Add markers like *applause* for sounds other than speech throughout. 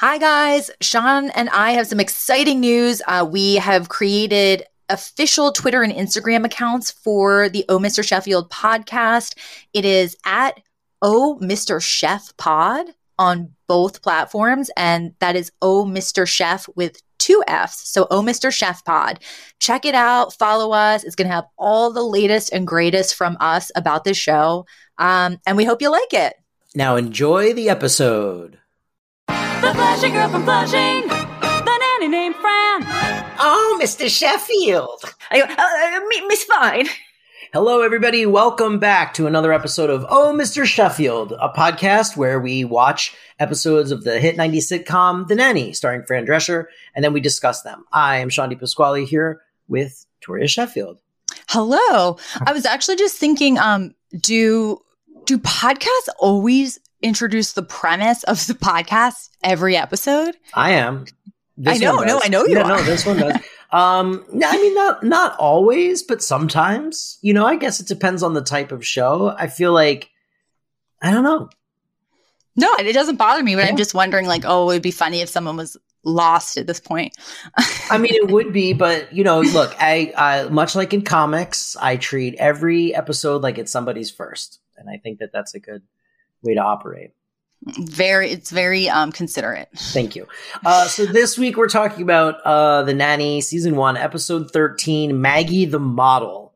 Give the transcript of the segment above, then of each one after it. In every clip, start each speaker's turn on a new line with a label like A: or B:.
A: Hi, guys. Sean and I have some exciting news. Uh, we have created official Twitter and Instagram accounts for the Oh Mr. Sheffield podcast. It is at Oh Mr. Sheff Pod on both platforms, and that is Oh Mr. Sheff with two F's. So Oh Mr. Sheff Pod. Check it out, follow us. It's going to have all the latest and greatest from us about this show. Um, and we hope you like it.
B: Now enjoy the episode.
C: The Flushing Girl from Flushing, the nanny named Fran.
B: Oh, Mr. Sheffield.
D: I go, uh, uh, Miss Fine.
B: Hello, everybody. Welcome back to another episode of Oh, Mr. Sheffield, a podcast where we watch episodes of the hit 90s sitcom The Nanny, starring Fran Drescher, and then we discuss them. I am Sean Pasquale here with Toria Sheffield.
A: Hello. I was actually just thinking, um, do do podcasts always introduce the premise of the podcast every episode?
B: I am.
A: This I know, no. I know you
B: Yeah,
A: are.
B: No, this one does. *laughs* um, no, I mean, not not always, but sometimes. You know, I guess it depends on the type of show. I feel like I don't know.
A: No, it doesn't bother me, but
B: Yeah.
A: I'm just wondering, like, oh, it would be funny if someone was lost at this point.
B: I mean, it would be, but you know, look, I, I much like in comics, I treat every episode like it's somebody's first, and I think that that's a good way to operate.
A: very, it's very um considerate.
B: Thank you. Uh, so this week we're talking about uh, the nanny season one, episode thirteen, Maggie the model,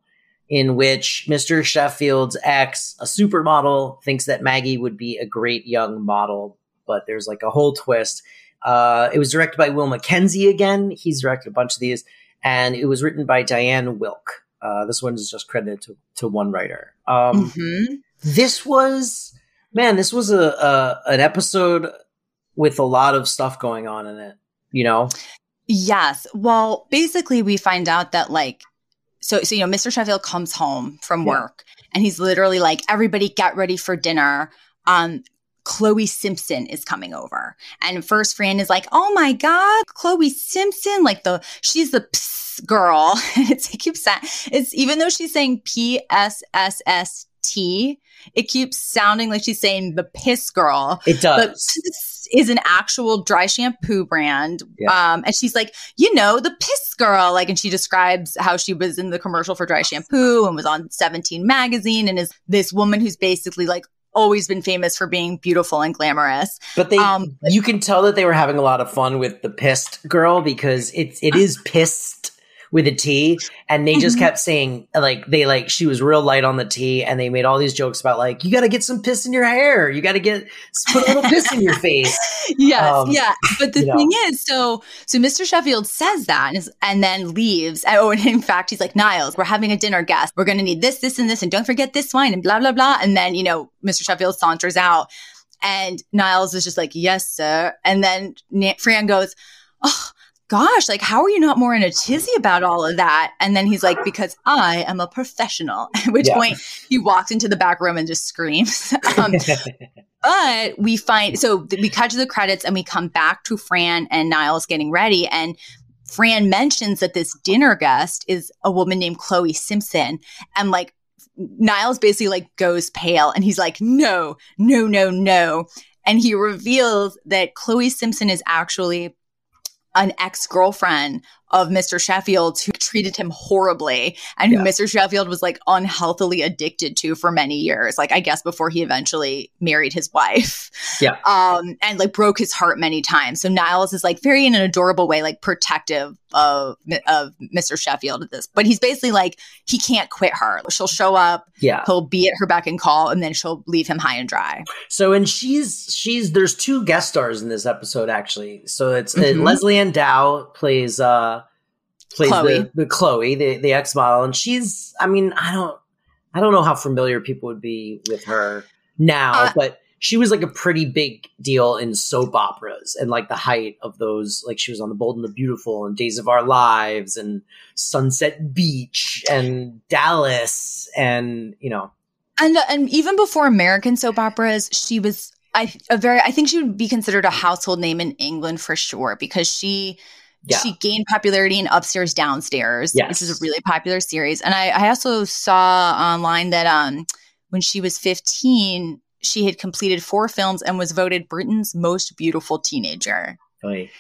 B: in which Mr. Sheffield's ex, a supermodel, thinks that Maggie would be a great young model, but there's like a whole twist. Uh, it was directed by Will Mackenzie again. He's directed a bunch of these, and it was written by Diane Wilk. Uh, this one is just credited to, to one writer. Um,
A: Mhm.
B: this was man this was a, a an episode with a lot of stuff going on in it you know
A: Yes. Well, basically, we find out that like, so so you know, Mr. Sheffield comes home from
B: Yeah.
A: work, and he's literally like, "Everybody, get ready for dinner." Um, Chloe Simpson is coming over, and first Fran is like, "Oh my god, Chloe Simpson! Like the she's the girl." *laughs* It's it keeps sa- it's even though she's saying P S S S T, it keeps sounding like she's saying the piss girl
B: it
A: but
B: does
A: Piss is an actual dry shampoo brand.
B: Yeah.
A: Um, and she's like, you know, the Piss Girl. Like, and she describes how she was in the commercial for dry shampoo and was on 17 magazine and is this woman who's basically like always been famous for being beautiful and glamorous.
B: but they
A: um,
B: you can tell that they were having a lot of fun with the pissed girl because it's it is pissed with a T, and they just
A: Mhm.
B: kept saying like they like she was real light on the T, and they made all these jokes about like you got to get some piss in your hair, you got to get put a little piss in your face. *laughs*
A: yes,
B: Um,
A: yeah. But the
B: you know.
A: thing is, so so Mr. Sheffield says that and, is, and then leaves. Oh, and in fact, he's like, Niles, we're having a dinner guest. We're going to need this, this, and this, and don't forget this wine, and blah blah blah. And then you know, Mr. Sheffield saunters out, and Niles is just like, Yes, sir. And then Na- Fran goes, Oh. Gosh, like, how are you not more in a tizzy about all of that? And then he's like, because I am a professional. *laughs* At which
B: Yeah.
A: point he walks into the back room and just screams. *laughs* um, but we find so we cut to the credits and we come back to Fran and Niles getting ready. And Fran mentions that this dinner guest is a woman named Chloe Simpson. And like Niles basically like goes pale and he's like, no, no, no, no. And he reveals that Chloe Simpson is actually an ex girlfriend of Mr. Sheffield who treated him horribly and who
B: Yeah.
A: Mr. Sheffield was like unhealthily addicted to for many years. Like, I guess before he eventually married his wife.
B: Yeah.
A: Um, and like broke his heart many times. So Niles is like very in an adorable way, like protective of, of Mr. Sheffield at this, but he's basically like, he can't quit her. She'll show up,
B: yeah.
A: he'll be at her beck and call, and then she'll leave him high and dry.
B: So and she's she's there's two guest stars in this episode actually. So it's uh,
A: Mhm.
B: Lesley-Anne Down plays uh plays
A: Chloe.
B: the, the Chloe the the ex model, and she's I mean I don't I don't know how familiar people would be with her now,
A: Uh,
B: but she was like a pretty big deal in soap operas and like the height of those. Like she was on The Bold and the Beautiful and Days of Our Lives and Sunset Beach and Dallas and you know
A: And and even before American soap operas, she was I a very I think she would be considered a household name in England for sure because she
B: Yeah.
A: she gained popularity in Upstairs Downstairs,
B: Yes.
A: which is a really popular series. And I, I also saw online that um when she was 15, she had completed four films and was voted Britain's most beautiful teenager.
B: Oy.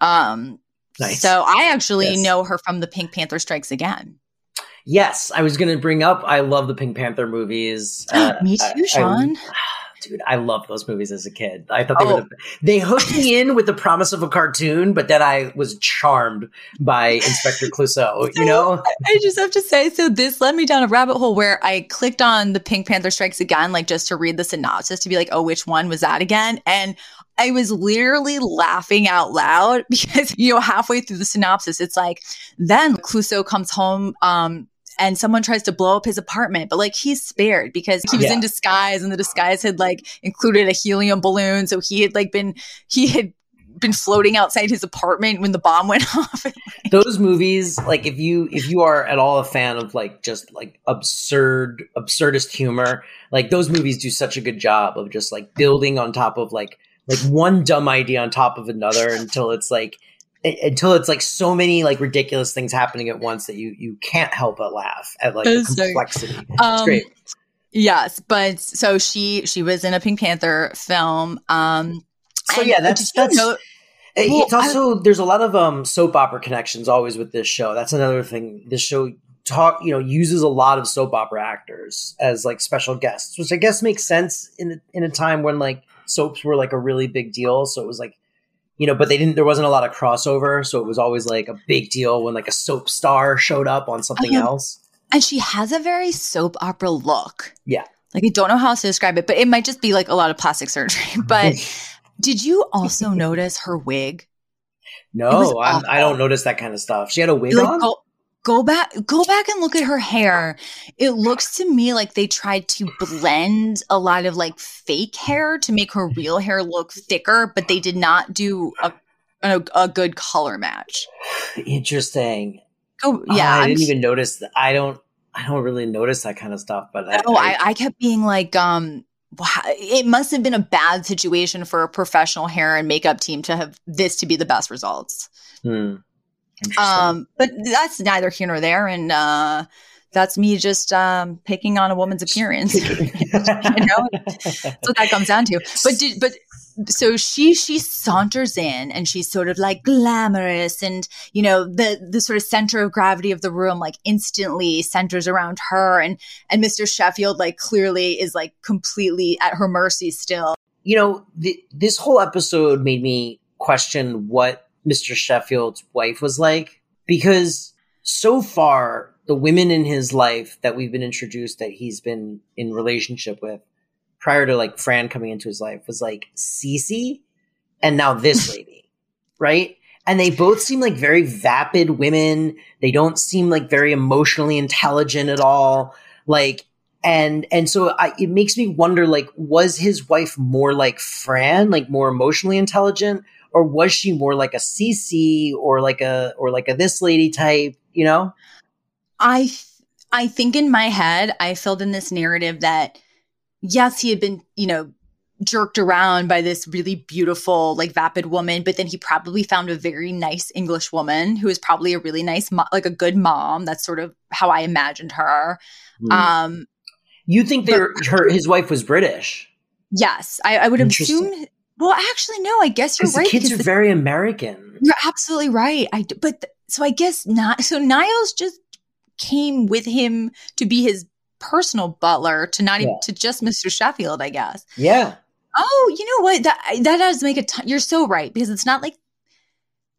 A: Um,
B: Nice.
A: so I actually
B: Yes.
A: know her from the Pink Panther Strikes Again.
B: Yes, I was going to bring up. I love the Pink Panther movies. *gasps* Uh,
A: Me
B: I-
A: too,
B: I-
A: Sean.
B: Dude, I loved those movies as a kid. I thought they
A: Oh.
B: were the, they hooked me in with the promise of a cartoon, but then I was charmed by Inspector *laughs* Clouseau. You know,
A: I just have to say, so this led me down a rabbit hole where I clicked on the Pink Panther Strikes Again, like just to read the synopsis to be like, oh, which one was that again? And I was literally laughing out loud *laughs* because, you know, halfway through the synopsis, it's like, then Clouseau comes home, um, and someone tries to blow up his apartment, but like he's spared because he was
B: Yeah.
A: in disguise and the disguise had like included a helium balloon. So he had like been, he had been floating outside his apartment when the bomb went *laughs* off.
B: those movies, like if you if you are at all a fan of like just like absurd absurdist humor, like those movies do such a good job of just like building on top of like like one dumb idea on top of another until it's like until it's like so many like ridiculous things happening at once that you you can't help but laugh at like the
A: It's
B: complexity. it's
A: Um,
B: great.
A: Yes, but so she she was in a Pink Panther film. Um,
B: So yeah, that's that's
A: know- Well,
B: it's also there's a lot of um soap opera connections always with this show. That's another thing. This show talk you know uses a lot of soap opera actors as like special guests, which I guess makes sense in the, in a time when like soaps were like a really big deal. So it was like you know, but they didn't. There wasn't a lot of crossover, so it was always like a big deal when like a soap star showed up on something
A: Uh-huh.
B: else.
A: and she has a very soap opera look.
B: Yeah.
A: like I don't know how else to describe it, but it might just be like a lot of plastic surgery. *laughs* But *laughs* did you also notice her wig?
B: No, I don't notice that kind of stuff. She had a wig
A: Like,
B: on.
A: go, go back, go back and look at her hair. It looks to me like they tried to blend a lot of like fake hair to make her real hair look thicker, but they did not do a a, a good color match.
B: Interesting.
A: Oh
B: Yeah, I didn't even notice that. I don't. I don't really notice that kind of stuff. But I,
A: oh, I, I kept being like, um, wow, it must have been a bad situation for a professional hair and makeup team to have this to be the best results.
B: Hmm. Interesting.
A: Um, but that's neither here nor there, and uh, that's me just um, picking on a woman's appearance. *laughs* you know, that's what that comes down to. But did, but so she she saunters in and she's sort of like glamorous and you know the the sort of center of gravity of the room like instantly centers around her and and Mr. Sheffield like clearly is like completely at her mercy still.
B: you know, th- this whole episode made me question what Mr. Sheffield's wife was like because so far the women in his life that we've been introduced that he's been in relationship with prior to like Fran coming into his life was like Cece and now this *laughs* lady, right? And they both seem like very vapid women. They don't seem like very emotionally intelligent at all. Like, and and so I, it makes me wonder like was his wife more like fran like more emotionally intelligent or was she more like a Cece or like a or like a this lady type you know?
A: I th- I think in my head I filled in this narrative that yes he had been you know jerked around by this really beautiful like vapid woman but then he probably found a very nice English woman who is probably a really nice mo- like a good mom. That's sort of how I imagined her. Um
B: you think they're her his wife was british?
A: Yes. I, I would assume well actually no I guess you're
B: right. the kids are
A: the-
B: very american
A: You're absolutely right. I but so I guess not. So Niles just came with him to be his personal butler to not even to just Mr. Sheffield, I guess.
B: yeah
A: Oh, you know what? That that does make a ton. You're so right because it's not like.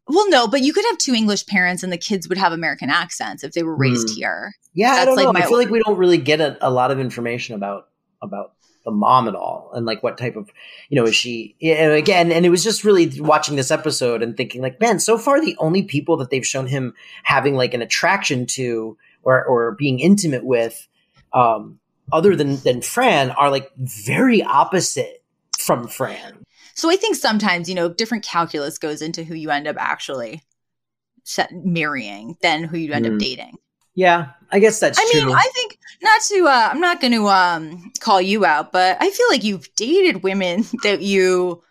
A: Well, no, but you could have two English parents and the kids would have American accents if they were raised
B: Hmm.
A: here.
B: yeah i
A: That's
B: don't
A: like
B: know
A: my-
B: i feel like we don't really get a, a lot of information about about the mom at all and like what type of you know is she and again and it was just really watching this episode and thinking like man so far the only people that they've shown him having like an attraction to or or being intimate with um other than than fran are like very opposite from fran
A: So I think sometimes you know different calculus goes into who you end up actually marrying than who you end
B: Hmm.
A: up dating.
B: Yeah i guess that's
A: I mean,
B: true
A: I think not to. Uh, I'm not going to um, call you out, but I feel like you've dated women *laughs* that you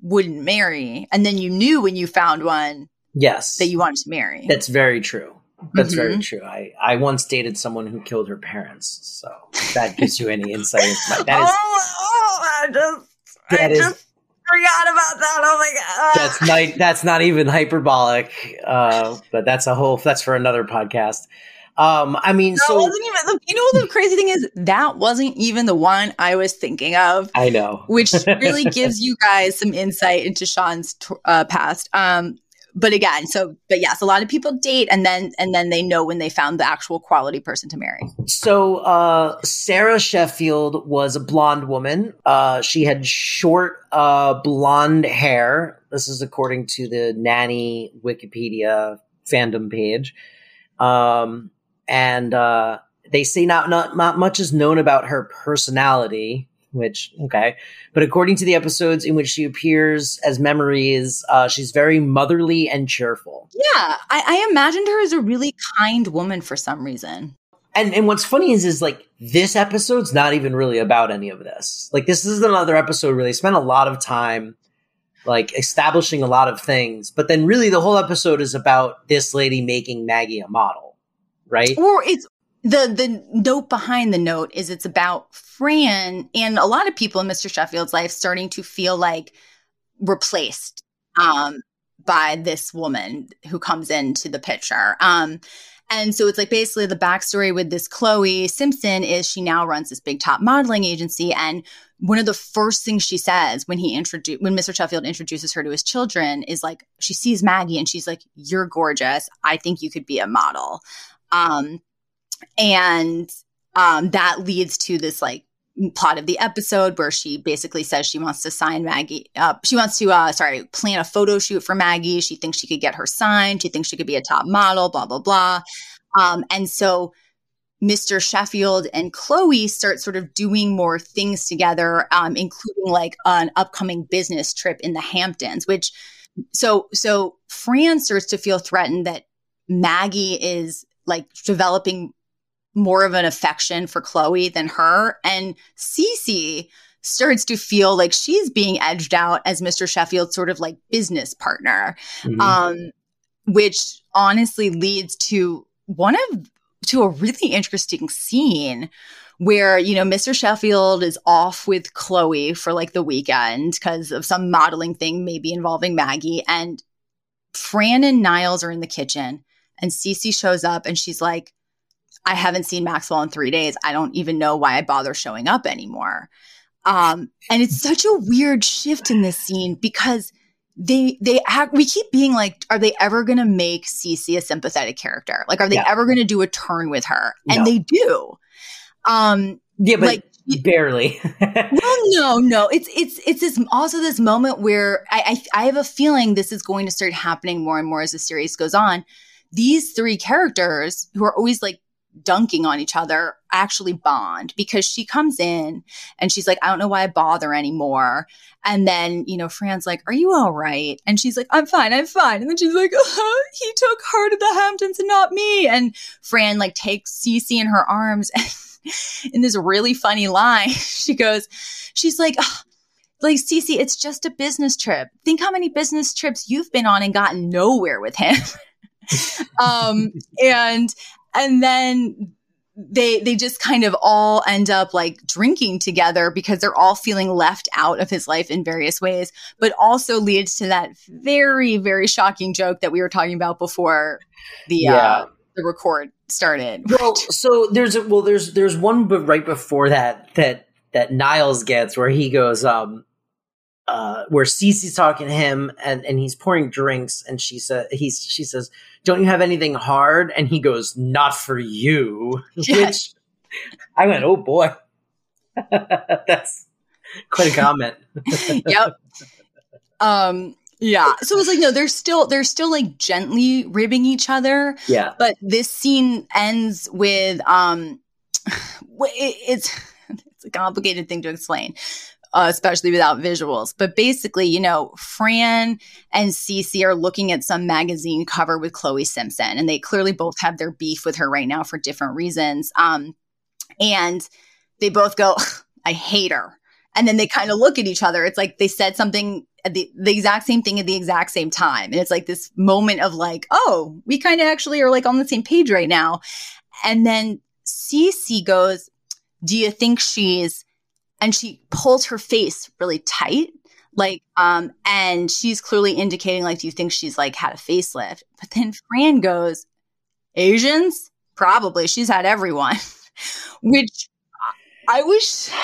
A: wouldn't marry, and then you knew when you found one
B: yes
A: that you wanted to marry.
B: that's very true that's very
A: Mhm.
B: true. I, I once dated someone who killed her parents, so if that gives you any insight into my that is *laughs*
A: oh, oh,
D: I just,
B: That
D: I
B: is-
D: just forgot about that. Oh my god.
B: That's not that's not even hyperbolic, uh, but that's a whole that's for another podcast. Um, I mean,
A: That
B: so
A: wasn't even the, you know the crazy thing is that wasn't even the one I was thinking of,
B: I know.
A: which really *laughs* gives you guys some insight into Sean's t- uh, past. Um, but again, so but yes, a lot of people date and then and then they know when they found the actual quality person to marry.
B: So uh, Sarah Sheffield was a blonde woman. Uh, she had short uh, blonde hair. This is according to the nanny Wikipedia fandom page. Um, and uh, they say not, not not much is known about her personality, which okay. But according to the episodes in which she appears as memories, uh, she's very motherly and cheerful.
A: Yeah, I, I imagined her as a really kind woman for some reason.
B: And and what's funny is is like this episode's not even really about any of this. Like this is another episode where they spent a lot of time like establishing a lot of things, but then really the whole episode is about this lady making Maggie a model, right?
A: Or it's the the note behind the note is it's about Fran and a lot of people in Mr. Sheffield's life starting to feel like replaced um, by this woman who comes into the picture. Um, and so it's like basically the backstory with this Chloe Simpson is she now runs this big top modeling agency. And one of the first things she says when he introduce when Mr. Sheffield introduces her to his children is like she sees Maggie and she's like, You're gorgeous. I think you could be a model. Um, and um, that leads to this like plot of the episode where she basically says she wants to sign Maggie. Uh, she wants to, uh, sorry, plan a photo shoot for Maggie. She thinks she could get her signed. She thinks she could be a top model, blah, blah, blah. Um, and so Mr. Sheffield and Chloe start sort of doing more things together, um, including like an upcoming business trip in the Hamptons, which so so Fran starts to feel threatened that Maggie is like developing more of an affection for Chloe than her. And Cece starts to feel like she's being edged out as Mr. Sheffield's sort of like business partner,
B: Mhm.
A: um, which honestly leads to one of to a really interesting scene where you know Mr. Sheffield is off with Chloe for like the weekend because of some modeling thing maybe involving Maggie and Fran and Niles are in the kitchen and Cece shows up and she's like I haven't seen Maxwell in 3 days I don't even know why I bother showing up anymore um and it's such a weird shift in this scene because they they act we keep being like are they ever going to make Cece a sympathetic character like are they
B: Yeah.
A: ever going to do a turn with her and
B: No.
A: they do um
B: yeah, but
A: like
B: barely. *laughs*
A: well, no, no. It's it's it's this also this moment where I, I I have a feeling this is going to start happening more and more as the series goes on. These three characters who are always like dunking on each other actually bond because she comes in and she's like, I don't know why I bother anymore. And then, you know, Fran's like, Are you all right? And she's like, I'm fine, I'm fine. And then she's like, uh, *laughs* He took her to the Hamptons and not me. And Fran like takes Cece in her arms *laughs* And in this really funny line. *laughs* She goes, She's like, "Ugh, like Cece, it's just a business trip. Think how many business trips you've been on and gotten nowhere with him. *laughs* um, and and then they they just kind of all end up like drinking together because they're all feeling left out of his life in various ways, but also leads to that very very shocking joke that we were talking about before the
B: Yeah.
A: uh, the record started.
B: well, so there's a, well, there's there's one, but right before that, that that Niles gets where he goes, um, uh, where Cece's talking to him and and he's pouring drinks, and she said he's she says, "Don't you have anything hard?" And he goes, "Not for you."
A: Yes.
B: Which I went, "Oh boy, *laughs* that's quite a *laughs* comment."
A: yep. Um yeah. So it was like no, they're still they're still like gently ribbing each other,
B: Yeah,
A: but this scene ends with um *sighs* it, it's *laughs* it's a complicated thing to explain. Uh, especially without visuals. But basically, you know, Fran and Cece are looking at some magazine cover with Chloe Simpson, and they clearly both have their beef with her right now for different reasons. Um, and they both go, I hate her. And then they kind of look at each other. It's like they said something the, the exact same thing at the exact same time. And it's like this moment of like, oh, we kind of actually are like on the same page right now. And then Cece goes, Do you think she's, and she pulls her face really tight like um and she's clearly indicating like do you think she's like had a facelift but then fran goes asians probably she's had everyone *laughs* which i wish *laughs*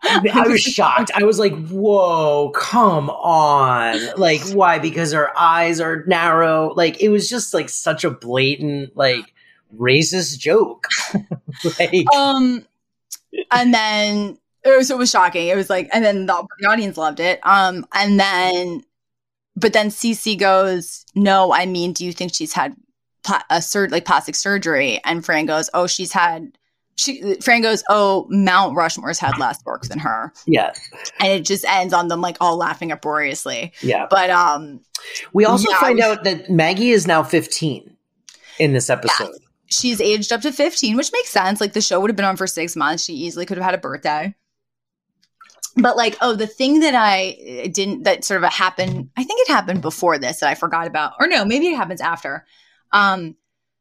B: I was shocked. I was like, "Whoa, come on!" Like, why? Because her eyes are narrow. Like, it was just like such a blatant, like, racist joke. *laughs* like,
A: um and then it was, it was shocking. It was like and then the, the audience loved it. Um and then but then Cece goes no i mean do you think she's had pla- a sur- like plastic surgery? And fran goes oh she's had she fran goes oh mount rushmore's had less work than her.
B: Yeah,
A: and it just ends on them like all laughing uproariously.
B: Yeah.
A: but um
B: We also
A: Yeah,
B: find out that Maggie is now 15 in this episode.
A: She's aged up to 15 which makes sense. Like the show would have been on for six months. She easily could have had a birthday. But like oh the thing that i didn't that sort of happened i think it happened before this that i forgot about or no maybe it happens after. Um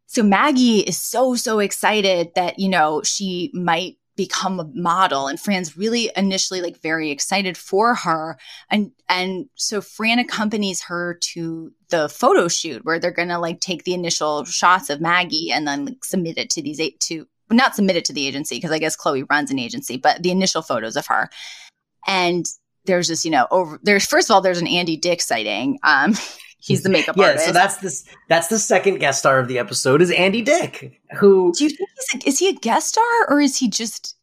A: so maggie is so so excited that you know she might become a model. And fran's really initially like very excited for her. And and so fran accompanies her to the photo shoot where they're gonna like take the initial shots of maggie and then like, submit it to these eight to not submit it to the agency because i guess chloe runs an agency but the initial photos of her. And there's this you know over there's first of all there's an andy dick sighting um *laughs* he's the makeup
B: Yeah, *laughs*
A: artist Yeah,
B: so that's this. That's the second guest star of the episode is Andy Dick, who.
A: do you think he's a, is he a guest star or is he just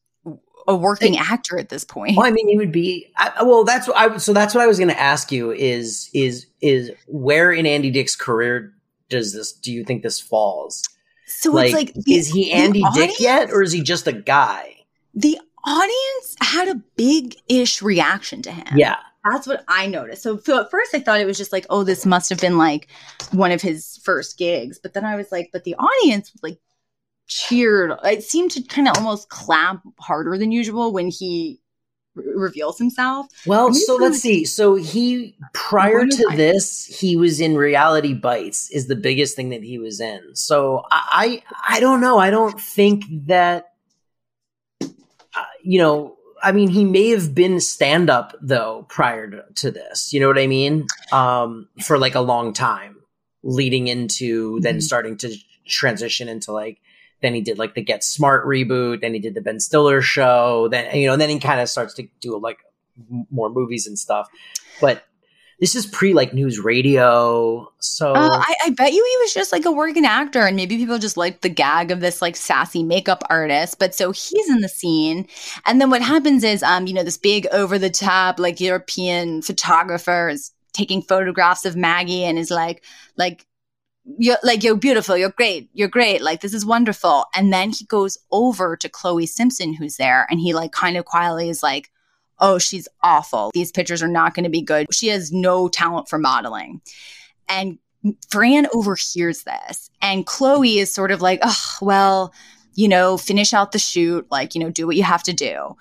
A: a working actor at this point
B: Well, I mean, he would be. I, well, that's what I. So that's what I was going to ask you. Is is is where in Andy Dick's career does this? Do you think this falls?
A: so
B: like,
A: it's like the-
B: is he
A: the
B: Andy Dick yet, or is he just a guy?
A: the audience had a big-ish reaction to him
B: Yeah,
A: That's what I noticed. So, so at first I thought it was just like, oh, this must have been like one of his first gigs. But then I was like, but the audience like cheered. It seemed to kind of almost clap harder than usual when he re- reveals himself.
B: Well, so let's see. So he prior to
A: I-
B: this, he was in Reality Bites. Is the biggest thing that he was in. So I I, I don't know. I don't think that uh, you know. I mean, he may have been stand up though prior to, to this. You know what I mean? Um, for like a long time, leading into then
A: Mhm.
B: starting to transition into like. Then he did like the Get Smart reboot. Then he did the Ben Stiller show. Then you know, then he kind of starts to do like more movies and stuff. But this is pre like NewsRadio, so
A: Uh, I, I bet you he was just like a working actor, and maybe people just liked the gag of this like sassy makeup artist. But so he's in the scene, and then what happens is, um, you know, this big over the top like European photographer is taking photographs of Maggie and is like, like. You're like you're beautiful, you're great, you're great. Like this is wonderful. And then he goes over to Chloe Simpson, who's there, and he like kind of quietly is like, "Oh, she's awful. These pictures are not going to be good. She has no talent for modeling." And Fran overhears this, and Chloe is sort of like, oh, well, you know, finish out the shoot, like, you know, do what you have to do.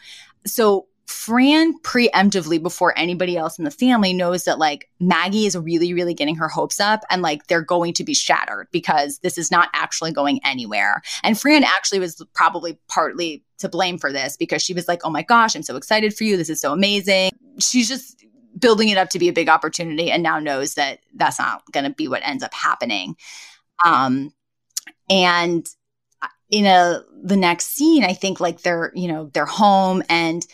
A: So Fran preemptively, before anybody else in the family, knows that like Maggie is really, really getting her hopes up and like they're going to be shattered because this is not actually going anywhere. And Fran actually was probably partly to blame for this because she was like, oh my gosh, I'm so excited for you. This is so amazing. She's just building it up to be a big opportunity and now knows that that's not going to be what ends up happening. Um, and in a the next scene, I think like they're you know they're home and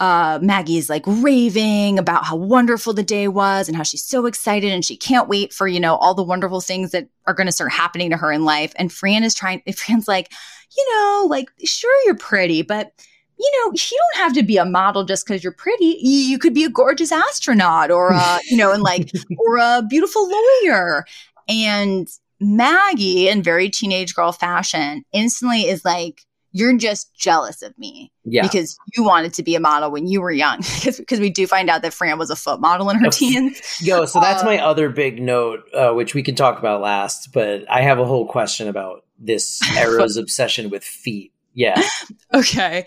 A: uh, Maggie's like raving about how wonderful the day was and how she's so excited and she can't wait for you know all the wonderful things that are going to start happening to her in life. And Fran is trying. *laughs* Fran's like, you know, like sure you're pretty, but you know, you don't have to be a model just because you're pretty. You, you could be a gorgeous astronaut or, uh, you know, and like, *laughs* or a beautiful lawyer. And Maggie, in very teenage girl fashion, instantly is like, you're just jealous of me
B: yeah.
A: because you wanted to be a model when you were young. *laughs* Because we do find out that Fran was a foot model in her
B: Yep.
A: teens.
B: Yo, so that's
A: Uh,
B: my other big note, uh, which we can talk about last. But I have a whole question about this *laughs* era's obsession with feet. Yeah,
A: Okay.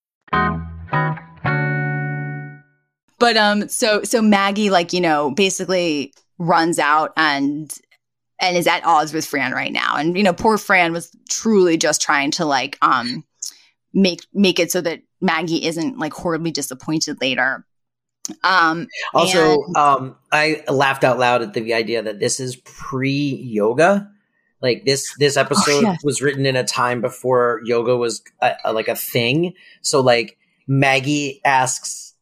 A: But um, so so Maggie, like you know, basically runs out and and is at odds with Fran right now. And you know, poor Fran was truly just trying to like um make make it so that Maggie isn't like horribly disappointed later. Um
B: Also,
A: and-
B: um, I laughed out loud at the idea that this is pre yoga. Like this, this oh, episode
A: yes.
B: was written in a time before yoga was a, a- like a thing. So like Maggie asks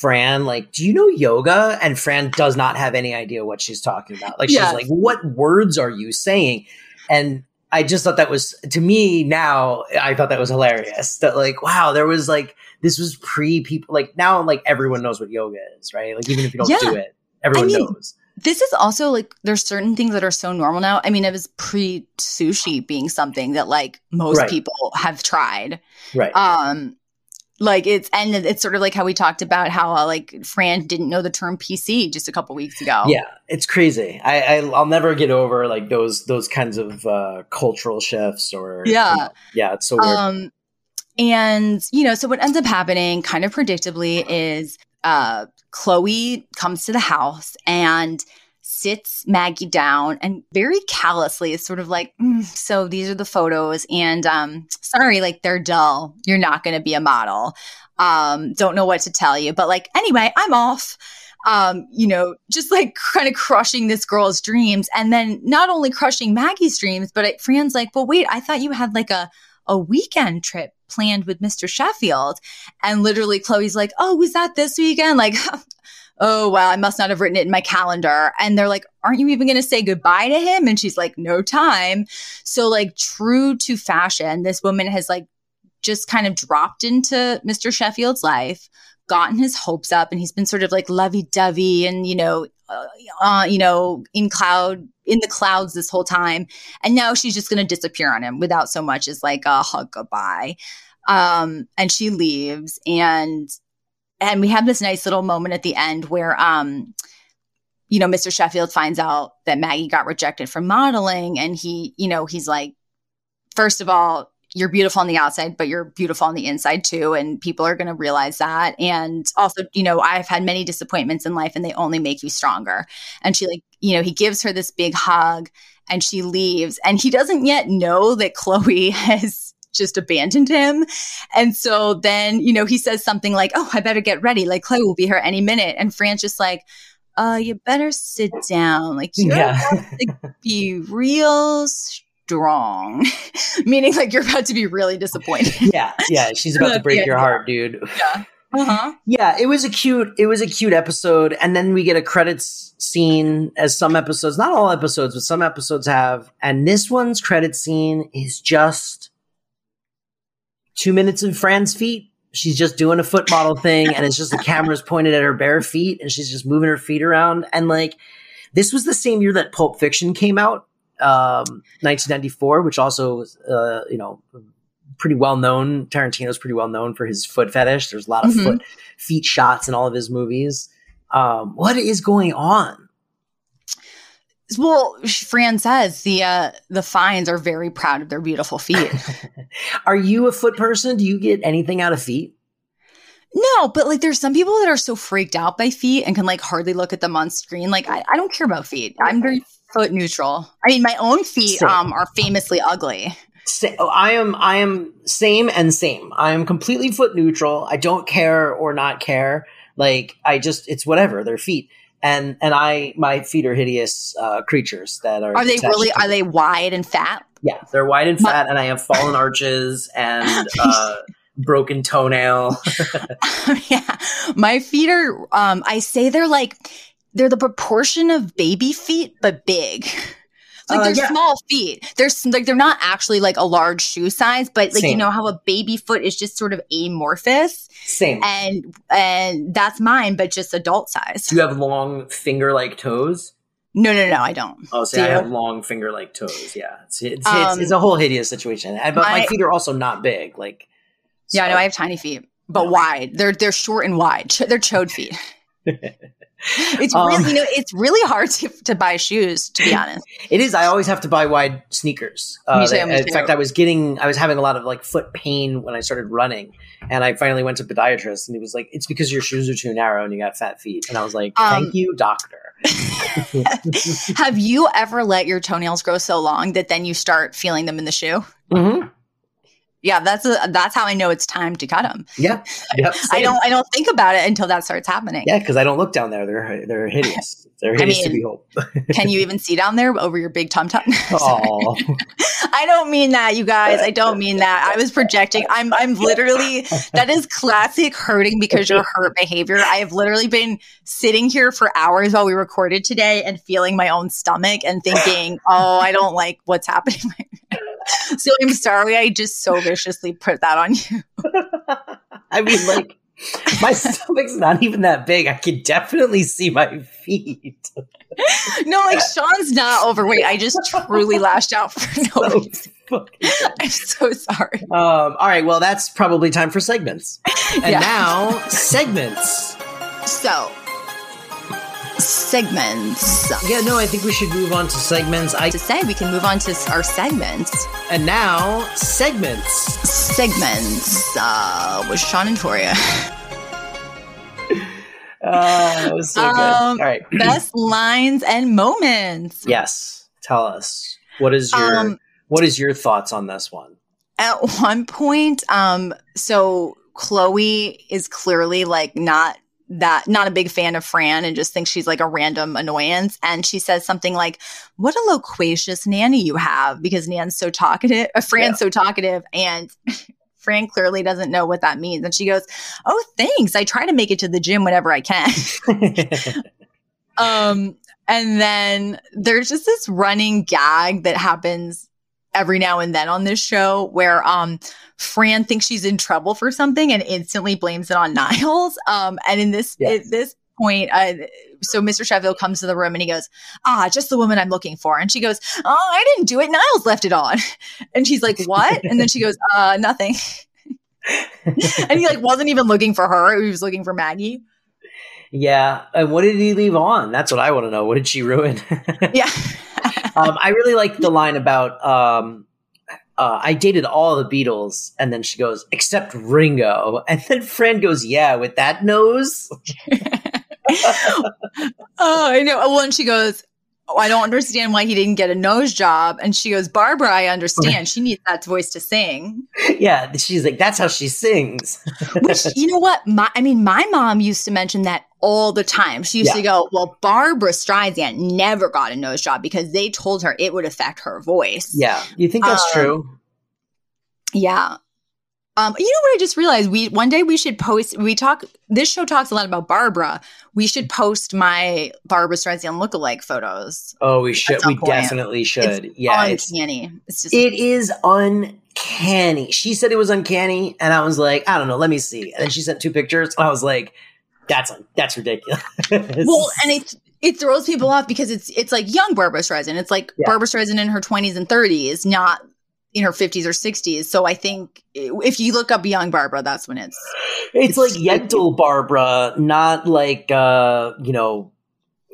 B: Fran, like, "Do you know yoga?" And Fran does not have any idea what she's talking about. Like she's like, "What words are you saying?" And I just thought that was to me now. I thought that was hilarious. That like, wow, there was like this was pre people. Like now, like everyone knows what yoga is, right? Like even if you don't
A: Yeah.
B: do it, everyone
A: mean,
B: knows.
A: This is also like there's certain things that are so normal now. I mean, it was pre sushi being something that like most
B: Right.
A: people have tried.
B: Right.
A: Um like it's and it's sort of like how we talked about how uh, like Fran didn't know the term PC just a couple weeks ago.
B: Yeah, it's crazy. I, I I'll never get over like those those kinds of uh, cultural shifts or
A: Yeah.
B: you know, yeah. It's so weird.
A: Um, and you know, so what ends up happening, kind of predictably, is uh, Chloe comes to the house and sits Maggie down and very callously is sort of like, "Mm, so these are the photos, and um, sorry, like they're dull. You're not going to be a model. Um, don't know what to tell you, but like anyway, I'm off. Um, you know, just like kind of crushing this girl's dreams, and then not only crushing Maggie's dreams, but it, Fran's like, well, wait, I thought you had like a a weekend trip planned with Mr. Sheffield. And literally Chloe's like, Oh, was that this weekend? Like, *laughs* oh, wow, I must not have written it in my calendar. And they're like, Aren't you even going to say goodbye to him? And she's like, No time. So, like, true to fashion, this woman has like just kind of dropped into Mr. Sheffield's life, gotten his hopes up, and he's been sort of like lovey dovey and, you know, uh, uh, you know, in cloud, in the clouds this whole time. And now she's just going to disappear on him without so much as like a hug goodbye. Um, and she leaves and, and we have this nice little moment at the end where, um, you know, Mr. Sheffield finds out that Maggie got rejected from modeling and he, you know, he's like, first of all, you're beautiful on the outside, but you're beautiful on the inside too. And people are going to realize that. And also, you know, I've had many disappointments in life and they only make you stronger. And she, like, you know, he gives her this big hug and she leaves. And he doesn't yet know that *laughs* Chloe has just abandoned him. And so then, you know, he says something like, Oh, I better get ready. Like, Chloe will be here any minute. And Fran's just like, uh, you better sit down. Like, you're
B: Yeah.
A: about to be real strong, *laughs* meaning like you're about to be really disappointed. *laughs*
B: yeah, yeah. She's about to break your heart, dude. *laughs*
A: Uh-huh.
B: Yeah, it was a cute it was a cute episode and then we get a credits scene as some episodes, not all episodes, but some episodes have. And this one's credit scene is just 2 minutes of Fran's feet. She's just doing a foot model thing and it's just the camera's pointed at her bare feet and she's just moving her feet around and like this was the same year that Pulp Fiction came out, um 1994, which also uh you know pretty well known. Tarantino's pretty well known for his foot fetish. There's a lot of
A: Mhm.
B: foot feet shots in all of his movies. Um, what is going on?
A: Well, Fran says the uh, the fines are very proud of their beautiful feet. *laughs*
B: Are you a foot person? Do you get anything out of feet?
A: no, but like there's some people that are so freaked out by feet and can like hardly look at them on screen. Like I, I don't care about feet. I'm very foot neutral. I mean, my own feet um are famously ugly.
B: Oh, I am. I am same and same. I am completely foot neutral. I don't care or not care. Like I just, it's whatever. They're feet, and and I, my feet are hideous uh, creatures that are.
A: Are they really? Are they wide and fat?
B: Yeah, they're wide and fat, and I have fallen arches and *laughs* uh, broken toenail. *laughs* *laughs*
A: yeah, my feet are. Um, I say they're like they're the proportion of baby feet, but big. like
B: Uh,
A: they're
B: yeah.
A: small feet. They're like they're not actually like a large shoe size, but like you know how a baby foot is just sort of amorphous,
B: Same.
A: and and that's mine, but just adult size.
B: Do you have long finger like toes?
A: No, no, no, I don't.
B: Oh, see,
A: Do
B: I have long finger like toes. Yeah, it's it's,
A: Um,
B: it's it's a whole hideous situation. But my,
A: my-
B: feet are also not big. Like,
A: Yeah, I know I have tiny feet, but
B: No.
A: wide. They're they're short and wide. They're chode feet. *laughs* It's
B: Um,
A: really you know it's really hard to, to buy shoes to be honest.
B: It is. I always have to buy wide sneakers. Uh,
A: too,
B: in
A: too.
B: fact, I was getting, I was having a lot of like foot pain when I started running, and I finally went to podiatrist, and he was like, "It's because your shoes are too narrow and you got fat feet." And I was like,
A: Um,
B: "Thank you, doctor." *laughs*
A: have you ever let your toenails grow so long that then you start feeling them in the shoe?
B: hmm
A: Yeah, that's a, that's how I know it's time to cut them.
B: Yeah, Yep. *laughs*
A: I don't I don't think about it until that starts happening.
B: Yeah, because I don't look down there. They're they're hideous. *laughs* They're hideous to
A: mean-
B: behold. *laughs*
A: Can you even see down there over your big tum tum?
B: Oh,
A: I don't mean that, you guys. I don't mean that. I was projecting. I'm I'm literally that is classic hurting because you're hurt behavior. I have literally been sitting here for hours while we recorded today and feeling my own stomach and thinking, oh, I don't like what's happening. right now." *laughs* so I'm sorry I just so viciously put that on you. *laughs*
B: I mean, like my stomach's not even that big. I can definitely see my feet. *laughs*
A: No, like Sean's not overweight. I just truly lashed out for no
B: So
A: reason. I'm so sorry.
B: um, all right, well, that's probably time for segments. And
A: Yeah.
B: now segments.
A: So segments.
B: Yeah, no, I think we should move on to segments. I
A: To say we can move on to our segments.
B: and now segments.
A: Segments uh, with Sean and Toria. *laughs*
B: Uh, it was so good.
A: Um,
B: All right, *clears throat*
A: Best lines and moments.
B: yes. Tell us what is your
A: Um,
B: what is your thoughts on this one?
A: At one point, um, so Chloe is clearly like not that not a big fan of Fran and just thinks she's like a random annoyance. And she says something like, "What a loquacious nanny you have," because Nan's so talkative. Uh, Fran's so talkative, and *laughs* Fran clearly doesn't know what that means. And she goes, "Oh, thanks. I try to make it to the gym whenever I can." *laughs* Um, and then there's just this running gag that happens every now and then on this show where um Fran thinks she's in trouble for something and instantly blames it on *laughs* Niles. Um, and in this
B: Yes.
A: at this point, uh, so Mr. Sheffield comes to the room and he goes, "Ah, just the woman I'm looking for." And she goes, "Oh, I didn't do it. Niles left it on." *laughs* And she's like, "What?" And then she goes, "Uh, nothing." *laughs* and he like wasn't even looking for her; he was looking for Maggie.
B: yeah, and what did he leave on? That's what I want to know. What did she ruin?
A: Yeah.
B: Um, I really like the line about um, uh, I dated all the Beatles, and then she goes, except Ringo, and then Fran goes, yeah, with that nose. *laughs*
A: oh, I know. Well, and she goes, oh, I don't understand why he didn't get a nose job. And she goes, Barbara, I understand. *laughs* She needs that voice to sing.
B: yeah, she's like, that's how she sings.
A: Which, you know what? My, I mean, my mom used to mention that all the time. She used
B: Yeah.
A: to go, Well, Barbra Streisand never got a nose job because they told her it would affect her voice.
B: yeah, you think that's
A: Um,
B: true?
A: Yeah. Um, you know what I just realized? We one day we should post. We talk. This show talks a lot about Barbara. We should post my Barbra Streisand lookalike photos.
B: Oh, we should. We
A: point.
B: definitely should. yeah, it's
A: uncanny. It's just
B: It is uncanny. She said it was uncanny, and I was like, I don't know. Let me see. And then she sent two pictures, and I was like, that's that's ridiculous.
A: well, and it it throws people off because it's it's like young Barbra Streisand. It's like
B: Yeah.
A: Barbra Streisand in her twenties and thirties, not in her fifties or sixties. So I think if you look up young Barbara, that's when it's
B: it's like
A: it's-
B: Yentl Barbara, not like uh, you know,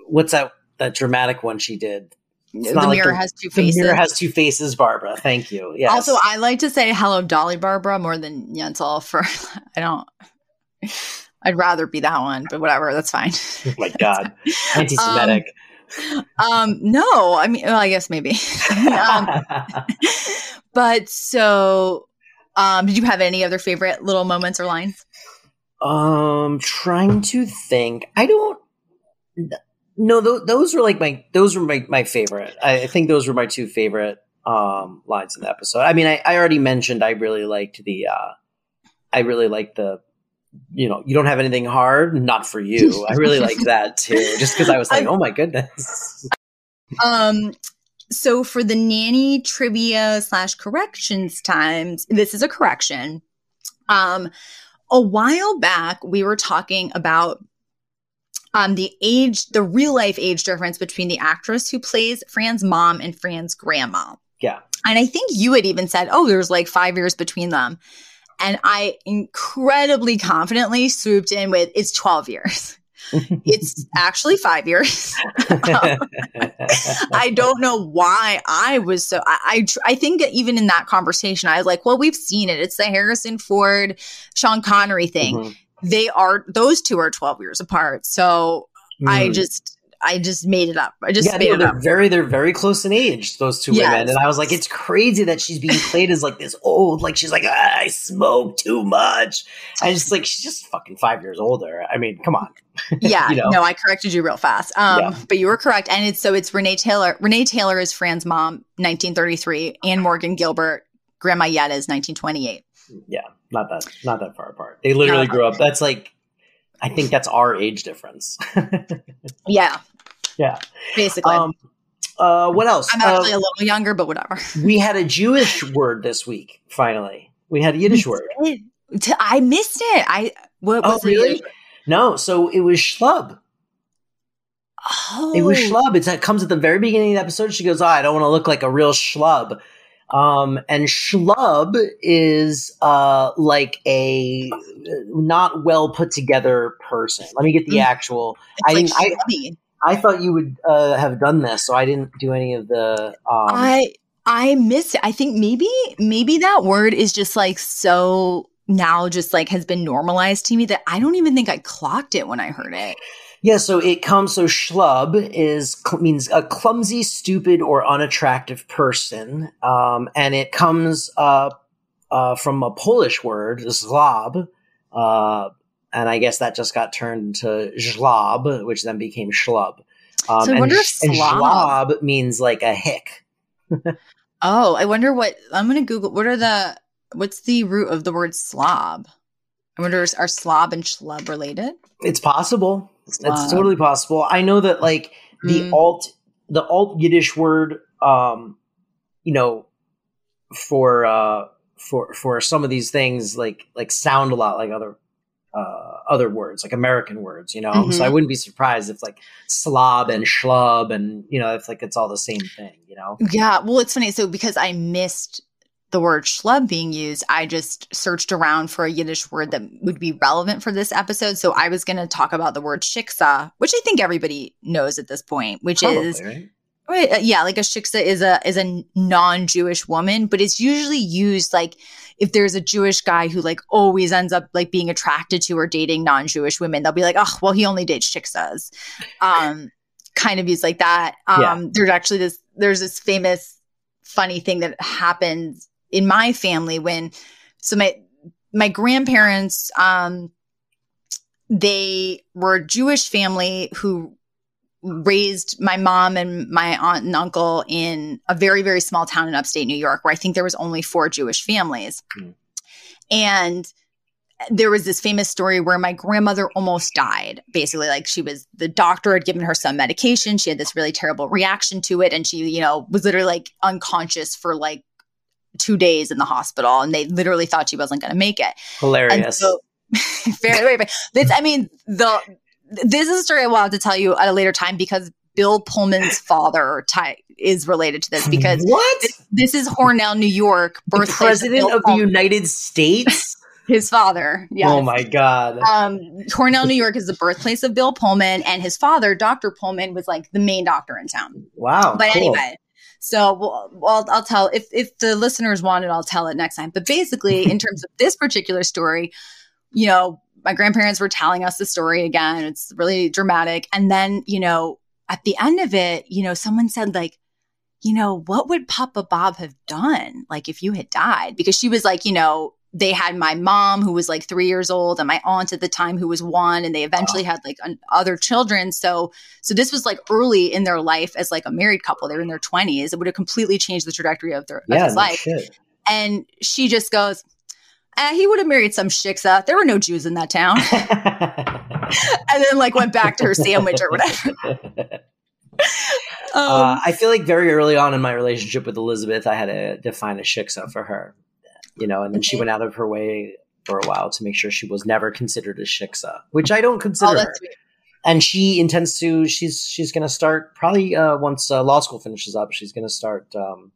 B: what's that that dramatic one she did? It's
A: the
B: not like
A: mirror
B: the-
A: has two faces.
B: The mirror has two faces, Barbara. Thank you. Yes.
A: Also, I like to say hello, Dolly Barbara, more than Yentl. For *laughs* I don't. I'd rather be that one, but whatever, that's fine.
B: oh my God, *laughs* anti-Semitic.
A: Um, no, I mean, well, I guess maybe. *laughs* um, but so, um, did you have any other favorite little moments or lines?
B: Um, trying to think. I don't. No, th- those were like my those were my my favorite. I, I think those were my two favorite um lines in the episode. I mean, I, I already mentioned I really liked the. uh I really liked the. You know, you don't have anything hard, not for you. I really liked that too, just because I was *laughs* like, oh my goodness.
A: Um, so for the nanny trivia slash corrections times, this is a correction. Um, a while back, we were talking about um, the age, the real life age difference between the actress who plays Fran's mom and Fran's grandma.
B: Yeah.
A: And I think you had even said, oh, there's like five years between them. And I incredibly confidently swooped in with it's 12 years. It's actually five years. *laughs* I don't know why I was so. I, I, I think even in that conversation, I was like, "Well, we've seen it. It's the Harrison Ford, Sean Connery thing.
B: Mhm.
A: They are those two are twelve years apart. So I
B: Mm.
A: just, I just made it up. I just
B: yeah,
A: made
B: no,
A: it
B: they're
A: up.
B: very they're very close in age, those two
A: Yes.
B: women. And I was like, it's crazy that she's being played as like this old, like she's like, ah, I smoke too much. I just like she's just fucking five years older. I mean, come on. *laughs*
A: Yeah,
B: you know?
A: no, I corrected you real fast. Um,
B: Yeah.
A: but you were correct, and it's so it's Renee Taylor. Renee Taylor is Fran's mom, 1933, and Morgan Guilbert, Grandma Yetta is 1928.
B: Yeah, not that not that far apart. They literally grew up. That's like I think that's our age difference. *laughs*
A: Yeah,
B: yeah.
A: basically.
B: Um uh what else?
A: I'm actually
B: Uh,
A: a little younger, but whatever. *laughs*
B: we had a Jewish word this week, finally. We had a Yiddish word.
A: I missed it. I what
B: Oh,
A: was
B: really?
A: it?
B: No, so it was schlub.
A: Oh,
B: It was schlub. It's, it comes at the very beginning of the episode. She goes, "Oh, I don't want to look like a real schlub." Um, and schlub is uh, like a not well put together person. Let me get the
A: Mm.
B: actual.
A: It's
B: I
A: like.
B: I. I thought you would uh, have done this, so I didn't do any of the. Um,
A: I I missed it. I think maybe maybe that word is just like so now just like has been normalized to me that I don't even think I clocked it when I heard it.
B: Yeah, so it comes. So schlub is means a clumsy, stupid, or unattractive person, um, and it comes uh, uh, from a Polish word, zlob, uh, and I guess that just got turned into zlob, which then became schlub. Um,
A: So I
B: and,
A: wonder if
B: sh- and
A: slob-
B: means like a hick. *laughs*
A: Oh, I wonder what I'm gonna Google. What are the what's the root of the word slob? I wonder is- are slob and schlub related?
B: It's possible. It's totally possible. I know that like the
A: Mm.
B: alt the alt Yiddish word um you know for uh for for some of these things like like sound a lot like other uh other words like American words, you know.
A: Mhm.
B: So I wouldn't be surprised if like slob and schlub and you know if like it's all the same thing, you know.
A: Yeah, well, it's funny. So because I missed the word schlub being used, I just searched around for a Yiddish word that would be relevant for this episode. So I was going to talk about the word shiksa, which I think everybody knows at this point, which is
B: right?
A: Right, uh, yeah, like a shiksa is a is a non-Jewish woman, but it's usually used like if there's a Jewish guy who like always ends up like being attracted to or dating non-Jewish women, they'll be like, oh, well, he only dates shiksas, um, kind of used like that. Um,
B: Yeah.
A: There's actually this there's this famous funny thing that happened in my family when so my my grandparents um they were a Jewish family who raised my mom and my aunt and uncle in a very very small town in upstate New York where I think there was only four Jewish families.
B: Hmm.
A: And there was this famous story where my grandmother almost died. Basically, like she was the doctor had given her some medication, she had this really terrible reaction to it and she, you know, was literally like unconscious for like 2 days in the hospital and they literally thought she wasn't going to make it. And
B: Hilarious.
A: so, *laughs* very, very, very. This, I mean, the this is a story I will have to tell you at a later time because Bill Pullman's *laughs* father ty- is related to this because
B: what?
A: this, this is Hornell, New York,
B: The
A: birthplace
B: president
A: Bill
B: of the United States? *laughs*
A: his father. Yes.
B: Oh my god.
A: Um, Hornell, New York is the birthplace of Bill Pullman, and his father, Dr. Pullman, was like the main doctor in town.
B: wow.
A: But
B: cool.
A: anyway, so well, well, I'll tell if if the listeners want it, I'll tell it next time. But basically, *laughs* in terms of this particular story, you know, my grandparents were telling us the story again. It's really dramatic, and then you know, at the end of it, you know, someone said like. You know, what would Papa Bob have done like if you had died? Because she was like, you know, they had my mom who was like three years old and my aunt at the time who was one and they eventually had like an, other children so so this was like early in their life as like a married couple they were in their 20s it would have completely changed the trajectory of their of
B: yeah,
A: his life
B: shit.
A: and she just goes eh, he would have married some shiksa there were no jews in that town *laughs* *laughs* and then like went back to her sandwich or whatever *laughs*
B: uh,
A: Um,
B: I feel like very early on in my relationship with Elizabeth, I had to define a shiksa for her, you know, and then she went out of her way for a while to make sure she was never considered a shiksa, which I don't consider
A: oh.
B: And she intends to. She's she's going to start probably uh, once uh, law school finishes up. She's going to start um,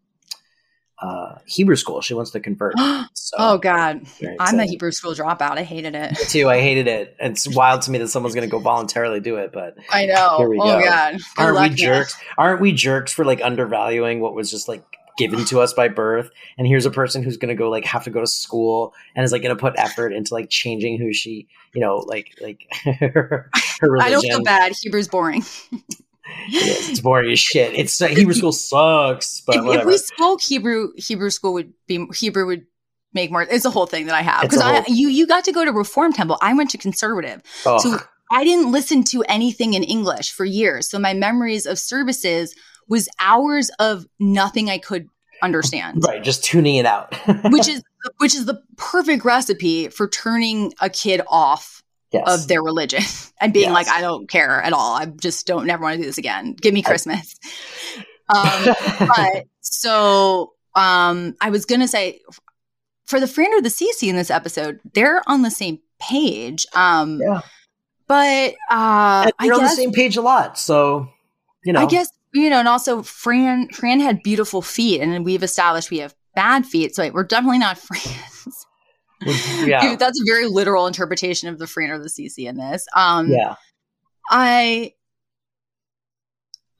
B: uh, Hebrew school. She wants to convert. *gasps* So,
A: oh God, I'm a. Hebrew school dropout. I hated it.
B: too. I hated it. It's wild to me that someone's going to go voluntarily do it, but
A: I know.
B: Here we
A: oh
B: go.
A: God,
B: aren't we jerks? Aren't we jerks for like undervaluing what was just like given to us by birth? And here's a person who's going to go like have to go to school and is like going to put effort into like changing who she, you know, like like *laughs* her, her religion.
A: I don't feel bad. Hebrew's boring. *laughs*
B: Is. It's boring as shit. It's uh, Hebrew school sucks, but
A: if, if we spoke Hebrew, Hebrew school would be Hebrew would make more. It's a whole thing that I have because
B: a
A: I
B: whole-
A: you you got to go to Reform Temple. I went to conservative,
B: Oh,
A: so I didn't listen to anything in English for years. So my memories of services was hours of nothing I could understand,
B: right, just tuning it out. *laughs*
A: which is which is the perfect recipe for turning a kid off
B: yes.
A: of their religion *laughs* and being
B: Yes.
A: like, I don't care at all. I just don't never want to do this again. Give me Christmas. um, but *laughs* so um, I was gonna say for the friend or the CC in this episode, they're on the same page. Um,
B: Yeah.
A: but uh,
B: And
A: I
B: on the
A: guess
B: same page a lot, so you know.
A: I guess you know, and also Fran Fran had beautiful feet, and we've established we have bad feet, so we're definitely not *laughs* friends. *laughs*
B: yeah,
A: That's a very literal interpretation of the Fran or the CC in this. Um,
B: yeah.
A: I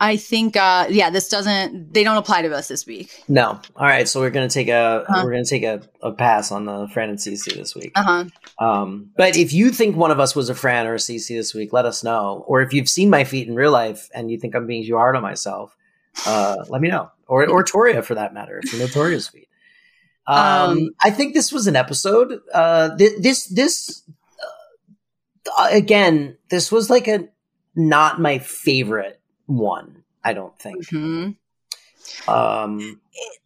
A: I think uh yeah, this doesn't they don't apply to us this week.
B: No. All right, so we're gonna take a
A: Uh-huh.
B: we're gonna take a, a pass on the Fran and CC this week.
A: Uh-huh.
B: Um, but if you think one of us was a Fran or a CC this week, let us know. Or if you've seen my feet in real life and you think I'm being too hard on myself, uh, let me know. Or or Toria for that matter, if you know Toria's feet. Um,
A: Um,
B: I think this was an episode. Uh, th- this this uh, again, this was like a not my favorite one. I don't think.
A: Mhm.
B: Um,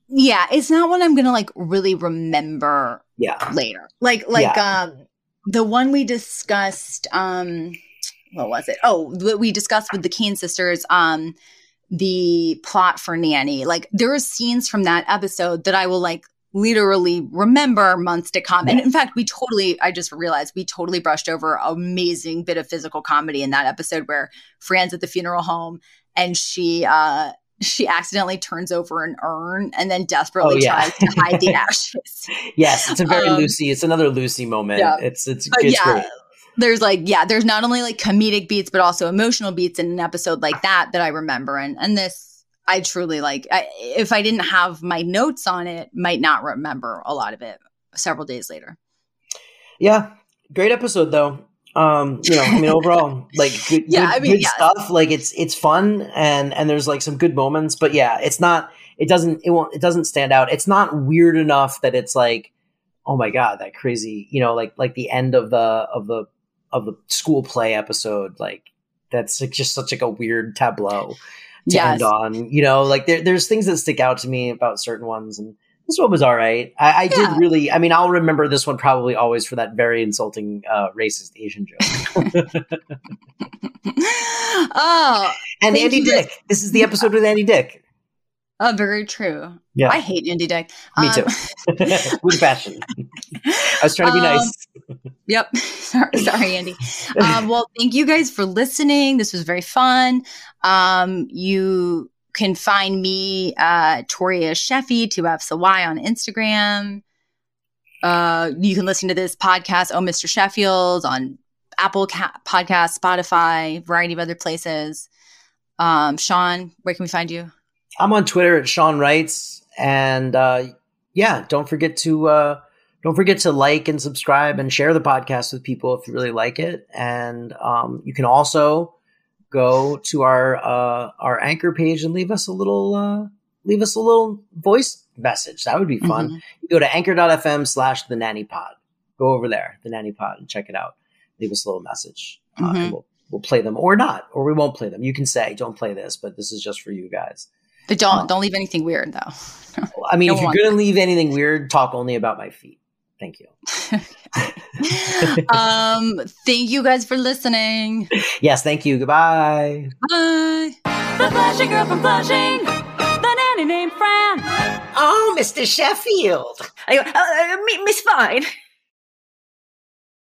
A: Yeah, it's not one I'm going to like really remember
B: yeah.
A: later. Like like um the one we discussed um what was it? Oh, what we discussed with the Kane sisters um the plot for Nanny. Like there are scenes from that episode that I will like literally remember months to come. And in fact, we totally I just realized we totally brushed over an amazing bit of physical comedy in that episode where Fran's at the funeral home and she uh she accidentally turns over an urn and then desperately
B: Oh, yeah.
A: tries to hide the *laughs* ashes.
B: Yes, it's a very
A: Um,
B: Lucy. It's another Lucy moment.
A: yeah.
B: It's it's, it's
A: yeah,
B: great.
A: there's like yeah, there's not only like comedic beats but also emotional beats in an episode like that that I remember and and this I truly like I, if I didn't have my notes on it might not remember a lot of it several days later.
B: Yeah, great episode though. Um, you know, I mean, overall, *laughs* like good,
A: Yeah,
B: good,
A: I mean,
B: good
A: yeah.
B: stuff. Like it's it's fun and and there's like some good moments, but yeah, it's not. It doesn't. It won't. It doesn't stand out. It's not weird enough that it's like, oh my god, that crazy. You know, like like the end of the of the of the school play episode. Like that's like just such like a weird tableau to
A: Yes.
B: end on. You know, like there, there's things that stick out to me about certain ones, and this one was all right. I, I
A: Yeah.
B: did really. I mean, I'll remember this one probably always for that very insulting uh, racist Asian joke. *laughs* *laughs*
A: oh,
B: And Andy. Dick. This is the episode with Andy Dick.
A: Oh, very true.
B: Yeah,
A: I hate Andy Dick.
B: me
A: Um,
B: too. *laughs* *laughs* with passion. I was trying to be
A: Um,
B: nice. *laughs*
A: Yep. sorry, sorry, Andy. Um, well, thank you guys for listening. This was very fun. Um, you can find me, uh, Toria Sheffy, two F's a Y on Instagram. Uh, you can listen to this podcast, Oh, Mr. Sheffield, on Apple Ca- Podcast, Spotify, variety of other places. Um, Sean, where can we find you?
B: I'm on Twitter at Sean Wrights, and uh, yeah, don't forget to uh, don't forget to like and subscribe and share the podcast with people if you really like it. And um, you can also go to our uh, our anchor page and leave us a little uh, leave us a little voice message. That would be fun.
A: Mhm.
B: You go to anchor.fm slash the nanny pod. Go over there, the nanny pod, and check it out. Leave us a little message. Uh,
A: Mhm.
B: and we'll, we'll play them or not, or we won't play them. You can say, don't play this, but this is just for you guys.
A: But don't
B: Um,
A: don't leave anything weird though. *laughs*
B: I mean,
A: No
B: if you're going to leave anything weird, talk only about my feet. Thank you. *laughs*
A: um, thank you guys for listening.
B: yes, thank you. Goodbye.
A: Bye.
E: The Flushing girl from Flushing. The nanny named Fran.
B: Oh, Mr. Sheffield.
D: I go, uh, uh, Miss Fine. *laughs*